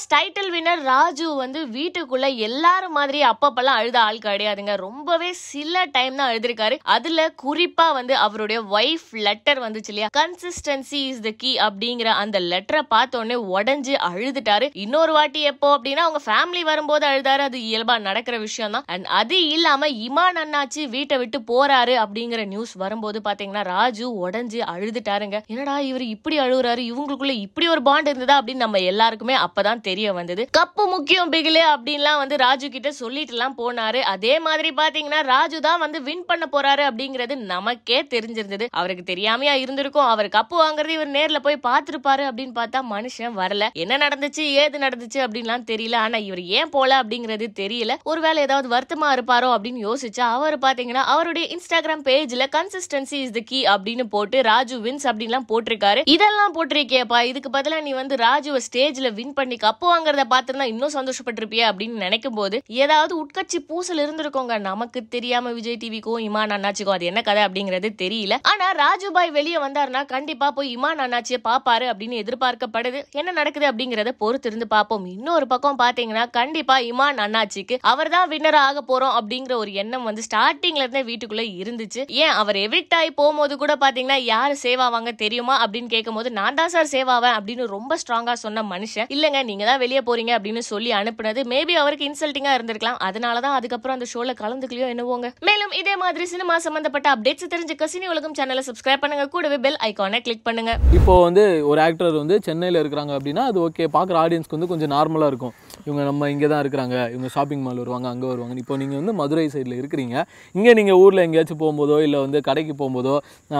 Big title winner Raju வந்து வீட்டுக்குள்ள எல்லாரும் மாதிரி அப்பப்பெல்லாம் அழுத ஆள் கிடையாதுங்க. ரொம்பவே சில டைம் தான் எழுதிருக்காரு அதுல குறிப்பா வந்து அவருடைய ஒய்ஃப் லெட்டர் வந்துச்சு இல்லையா? கன்சிஸ்டன்சி இஸ் த கீ அப்படிங்கிற அந்த லெட்டரை பார்த்த உடனே உடஞ்சு அழுதுட்டாரு. இன்னொரு வாட்டி எப்போ அப்படின்னா அவங்க ஃபேமிலி வரும்போது அழுதாரு. அது இயல்பா நடக்கிற விஷயம் தான். அண்ட் அது இல்லாம இமான் அண்ணாச்சி வீட்டை விட்டு போறாரு அப்படிங்கிற நியூஸ் வரும்போது பாத்தீங்கன்னா ராஜு உடஞ்சு அழுதுட்டாருங்க. என்னடா இவர் இப்படி அழுகுறாரு இவங்களுக்குள்ள இப்படி ஒரு பாண்ட் இருந்ததா? அப்படின்னு நம்ம எல்லாருக்குமே அப்பதான் தெரிய வந்தது. கப்பு முக்கியம் பிகிலு அப்படின்லாம் வந்து ராஜு கிட்ட சொல்லிட்டு எல்லாம் போனாரு. அதே மாதிரி பாத்தீங்கன்னா ராஜு தான் வந்து வின் பண்ண போறாரு அப்படிங்கிறது நமக்கே தெரிஞ்சிருந்தது. அவருக்கு தெரியாமையா இருந்திருக்கும். அவர் கப்பு வாங்குறது இவர் நேர்ல போய் பார்த்திருப்பாரு அப்படின்னு பார்த்தா மனுஷன் வரல. என்ன நடந்துச்சு ஏது நடந்துச்சு அப்படின்லாம் தெரியல. ஆனா இவர் ஏன் போல அப்படிங்கிறது தெரியல. ஒருவேளை ஏதாவது வருத்தமா இருப்பாரோ அப்படின்னு யோசிச்சா அவர் பாத்தீங்கன்னா அவருடைய இன்ஸ்டாகிராம் பேஜ்ல கன்சிஸ்டன்சி இஸ் த கீ அப்படின்னு போட்டு ராஜு வின்ஸ் அப்படின்லாம் போட்டிருக்காரு. இதெல்லாம் போட்டிருக்கேப்பா இதுக்கு பதிலா நீ வந்து ராஜுவை ஸ்டேஜ்ல வின் பண்ணி கப்பு வாங்குறத பார்த்திருந்தா இன்னும் சந்தோஷப்பட்டிருப்பிய அப்படின்னு நினைக்கும் போது ஏதாவது உட்கட்சி பூசல் இருந்திருக்கோங்க. நமக்கு தெரியாம விஜய் டிவிக்கோ இமான் அண்ணாச்சிக்கோ அது என்ன கதை அப்படிங்கிறது தெரியல. ஆனா ராஜுபாய் வெளியே வந்தாருன்னா கண்டிப்பா போய் இமான் அண்ணாச்சியை பாப்பாரு அப்படின்னு எதிர்பார்க்கப்படுது. என்ன நடக்குது அப்படிங்கறத பொறுத்து இருந்து பார்ப்போம் இன்னொரு பக்கம் பாத்தீங்கன்னா கண்டிப்பா இமான் அண்ணாச்சிக்கு அவர் தான் வின்னர் ஆக போறோம் அப்படிங்கிற ஒரு எண்ணம் வந்து ஸ்டார்டிங்ல இருந்தே வீட்டுக்குள்ள இருந்துச்சு. ஏன் அவர் எவிக்ட் ஆகி போகும்போது கூட பாத்தீங்கன்னா யாரு சேவாவாங்க தெரியுமா அப்படின்னு கேட்கும்போது நான் தான் சார் சேவ் ஆவேன் அப்படின்னு ரொம்ப ஸ்ட்ராங்கா சொன்ன மனுஷன். இல்லங்க நீங்க நீங்கள் தான் வெளியே போகிறீங்க அப்படின்னு சொல்லி அனுப்புனது. மேபி அவருக்கு இன்சல்ட்டிங்காக இருந்திருக்கலாம். அதனால தான் அதுக்கப்புறம் அந்த ஷோவில் கலந்துக்கலையோ என்னவோங்க மேலும் இதே மாதிரி சினிமா சம்பந்தப்பட்ட அப்டேட்ஸ் தெரிஞ்சுக்க சினி உலகம் சேனலை சப்ஸ்கிரைப் பண்ணுங்க. கூடவே பெல் ஐக்கானை கிளிக் பண்ணுங்க. இப்போ வந்து ஒரு ஆக்டர் வந்து சென்னையில் இருக்கிறாங்க அப்படின்னா அது ஓகே பார்க்குற ஆடியன்ஸ்க்கு வந்து கொஞ்சம் நார்மலாக இருக்கும். இவங்க நம்ம இங்கே தான் இருக்கிறாங்க இவங்க ஷாப்பிங் மால் வருவாங்க அங்கே வருவாங்க இப்போ நீங்கள் வந்து மதுரை சைடில் இருக்கிறீங்க. இங்கே நீங்கள் ஊரில் எங்கேயாச்சும் போகும்போதோ இல்லை வந்து கடைக்கு போகும்போதோ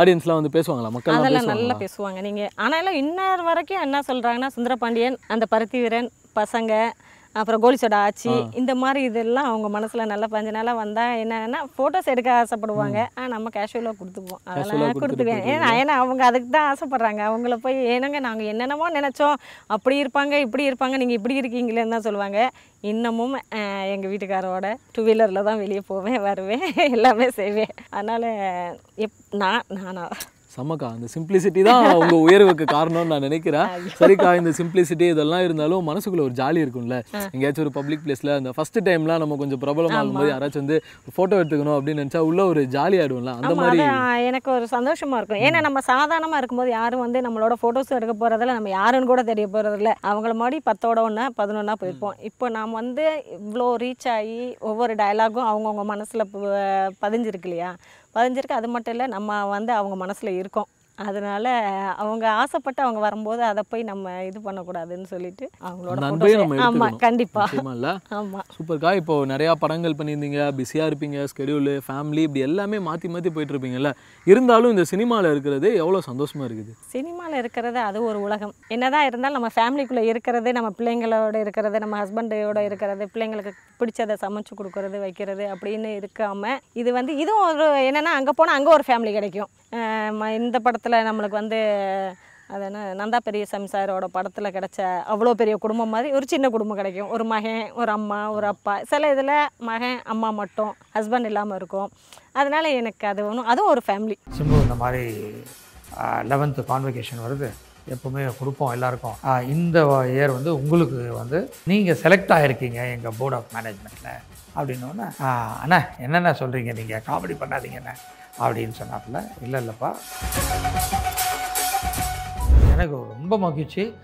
ஆடியன்ஸ்லாம் வந்து பேசுவாங்களா? மக்கள் அதெல்லாம் நல்லா பேசுவாங்க. நீங்கள் ஆனாலும் இன்னொரு வரைக்கும் என்ன சொல்கிறாங்கன்னா சுந்தரபாண்டியன் அந்த பருத்தி வீரன் பசங்க அப்புறம் கோலிசோட ஆச்சி. இந்த மாதிரி இதெல்லாம் அவங்க மனசில் நல்லா பஞ்ச நாளாக வந்தால் என்னன்னா ஃபோட்டோஸ் எடுக்க ஆசைப்படுவாங்க. ஆ நம்ம கேஷுவலாக கொடுத்துப்போம் அதெல்லாம் கொடுத்துக்குவேன். ஏன்னா. ஏன்னா அவங்க அதுக்கு தான் ஆசைப்படுறாங்க. அவங்கள போய் ஏனங்க நாங்கள் என்னென்னமோ நினச்சோம். அப்படி இருப்பாங்க இப்படி இருப்பாங்க. நீங்கள் இப்படி இருக்கீங்களேன்னு தான் சொல்லுவாங்க. இன்னமும் எங்கள் வீட்டுக்காரோட டூ வீலரில் தான் வெளியே போவேன் வருவேன். எல்லாமே செய்வேன். அதனால் எப் நான் நானா? செம்மக்கா அந்த சிம்பிளிசிட்டி தான் உங்க உயர்வுக்கு காரணம்னு நான் நினைக்கிறேன். சரிக்கா இந்த சிம்பிளிசிட்டி இதெல்லாம் இருந்தாலும் மனசுக்குள்ள ஒரு ஜாலி இருக்கும்ல. எங்கேயாச்சும் ஒரு பப்ளிக் பிளேஸ்ல அந்த ஃபர்ஸ்ட் டைம்லாம் நம்ம கொஞ்சம் பிரபலமாகும் போது யாராச்சும் வந்து ஃபோட்டோ எடுத்துக்கணும் அப்படின்னு நினைச்சா உள்ள ஒரு ஜாலி ஆயிடும்ல அந்த மாதிரி எனக்கு ஒரு சந்தோஷமா இருக்கும். ஏன்னா நம்ம சாதாரணமாக இருக்கும்போது யாரும் வந்து நம்மளோட ஃபோட்டோஸ் எடுக்க போகிறதில்ல நம்ம யாருன்னு கூட தெரிய போகிறதில்ல அவங்கள மாதிரி பத்தோட ஒன்றா பதினொன்றா போயிருப்போம். இப்போ நாம் வந்து இவ்வளோ ரீச் ஆகி ஒவ்வொரு டயலாகும் அவங்கவுங்க மனசில் பதிஞ்சிருக்கு இல்லையா? பதிஞ்சிருக்கு. அது மட்டும் இல்லை நம்ம வந்து அவங்க மனசில் இருக்கோம். அதனால அவங்க ஆசைப்பட்டு அவங்க வரும்போது அதை போய் நம்ம இது பண்ணக்கூடாதுன்னு சொல்லிட்டு அவங்களோட அந்த அன்பையும் நம்ம photos- ஆமா எடுத்துக்கணும். கண்டிப்பா. நிச்சயமா இல்ல ஆமா. சூப்பர்க்கா இப்போ நிறையா படங்கள் பண்ணியிருந்தீங்க பிஸியாக இருப்பீங்க ஸ்கெடியூலு ஃபேமிலி இப்படி எல்லாமே மாற்றி மாற்றி போயிட்டு இருப்பீங்கல்ல இருந்தாலும் இந்த சினிமாவில் இருக்கிறது எவ்வளோ சந்தோஷமா இருக்குது? சினிமாவில் இருக்கிறது அது ஒரு உலகம். என்னதான் இருந்தாலும் நம்ம ஃபேமிலிக்குள்ளே இருக்கிறது நம்ம பிள்ளைங்களோட இருக்கிறது நம்ம ஹஸ்பண்டோட இருக்கிறது பிள்ளைங்களுக்கு பிடிச்சதை சமைச்சு கொடுக்கறது வைக்கிறது அப்படின்னு இருக்காம இது வந்து இதுவும் ஒரு என்னென்னா அங்கே போனால் அங்கே ஒரு ஃபேமிலி கிடைக்கும். இந்த படத்தில் நம்மளுக்கு வந்து அது என்ன நந்தா பெரியசாமி சாரோட படத்தில் கிடைச்ச அவ்வளோ பெரிய குடும்பம் மாதிரி ஒரு சின்ன குடும்பம் கிடைக்கும். ஒரு மகன் ஒரு அம்மா ஒரு அப்பா. சில இதில் மகன் அம்மா மட்டும் ஹஸ்பண்ட் இல்லாமல் இருக்கும். அதனால் எனக்கு அது ஒன்றும் அதுவும் ஒரு ஃபேமிலி சிம்பு இந்த மாதிரி லெவன்த்து கான்வெகேஷன் வருது. எப்போவுமே கொடுப்போம் எல்லாருக்கும். இந்த இயர் வந்து உங்களுக்கு வந்து நீங்கள் செலக்ட் ஆகிருக்கீங்க எங்கள் போர்ட் ஆஃப் மேனேஜ்மெண்ட்டில் அப்படின்னோடனே அண்ணா என்னென்ன சொல்கிறீங்க நீங்கள் காமெடி பண்ணாதீங்கண்ணே அப்படின்னு சொன்னாப்புல. இல்லை இல்லைப்பா. எனக்கு ரொம்ப மகிழ்ச்சி.